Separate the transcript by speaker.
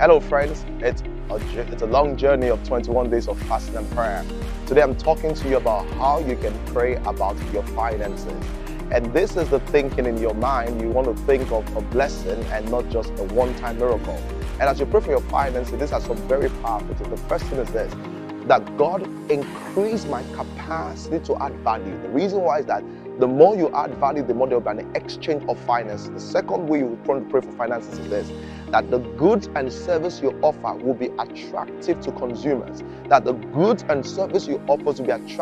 Speaker 1: Hello, friends. It's a, it's a long journey of 21 days of fasting and prayer. Today, I'm talking to you about how you can pray about your finances. And this is the thinking in your mind. You want to think of a blessing and not just a one time miracle. And as you pray for your finances, these are some very powerful things. The first thing is this that God increase my capacity to add value. The reason why is that the more you add value, the more there will be an exchange of finance. The second way you want to pray for finances is this that the goods and service you offer will be attractive to consumers, that the goods and service you offer will be attractive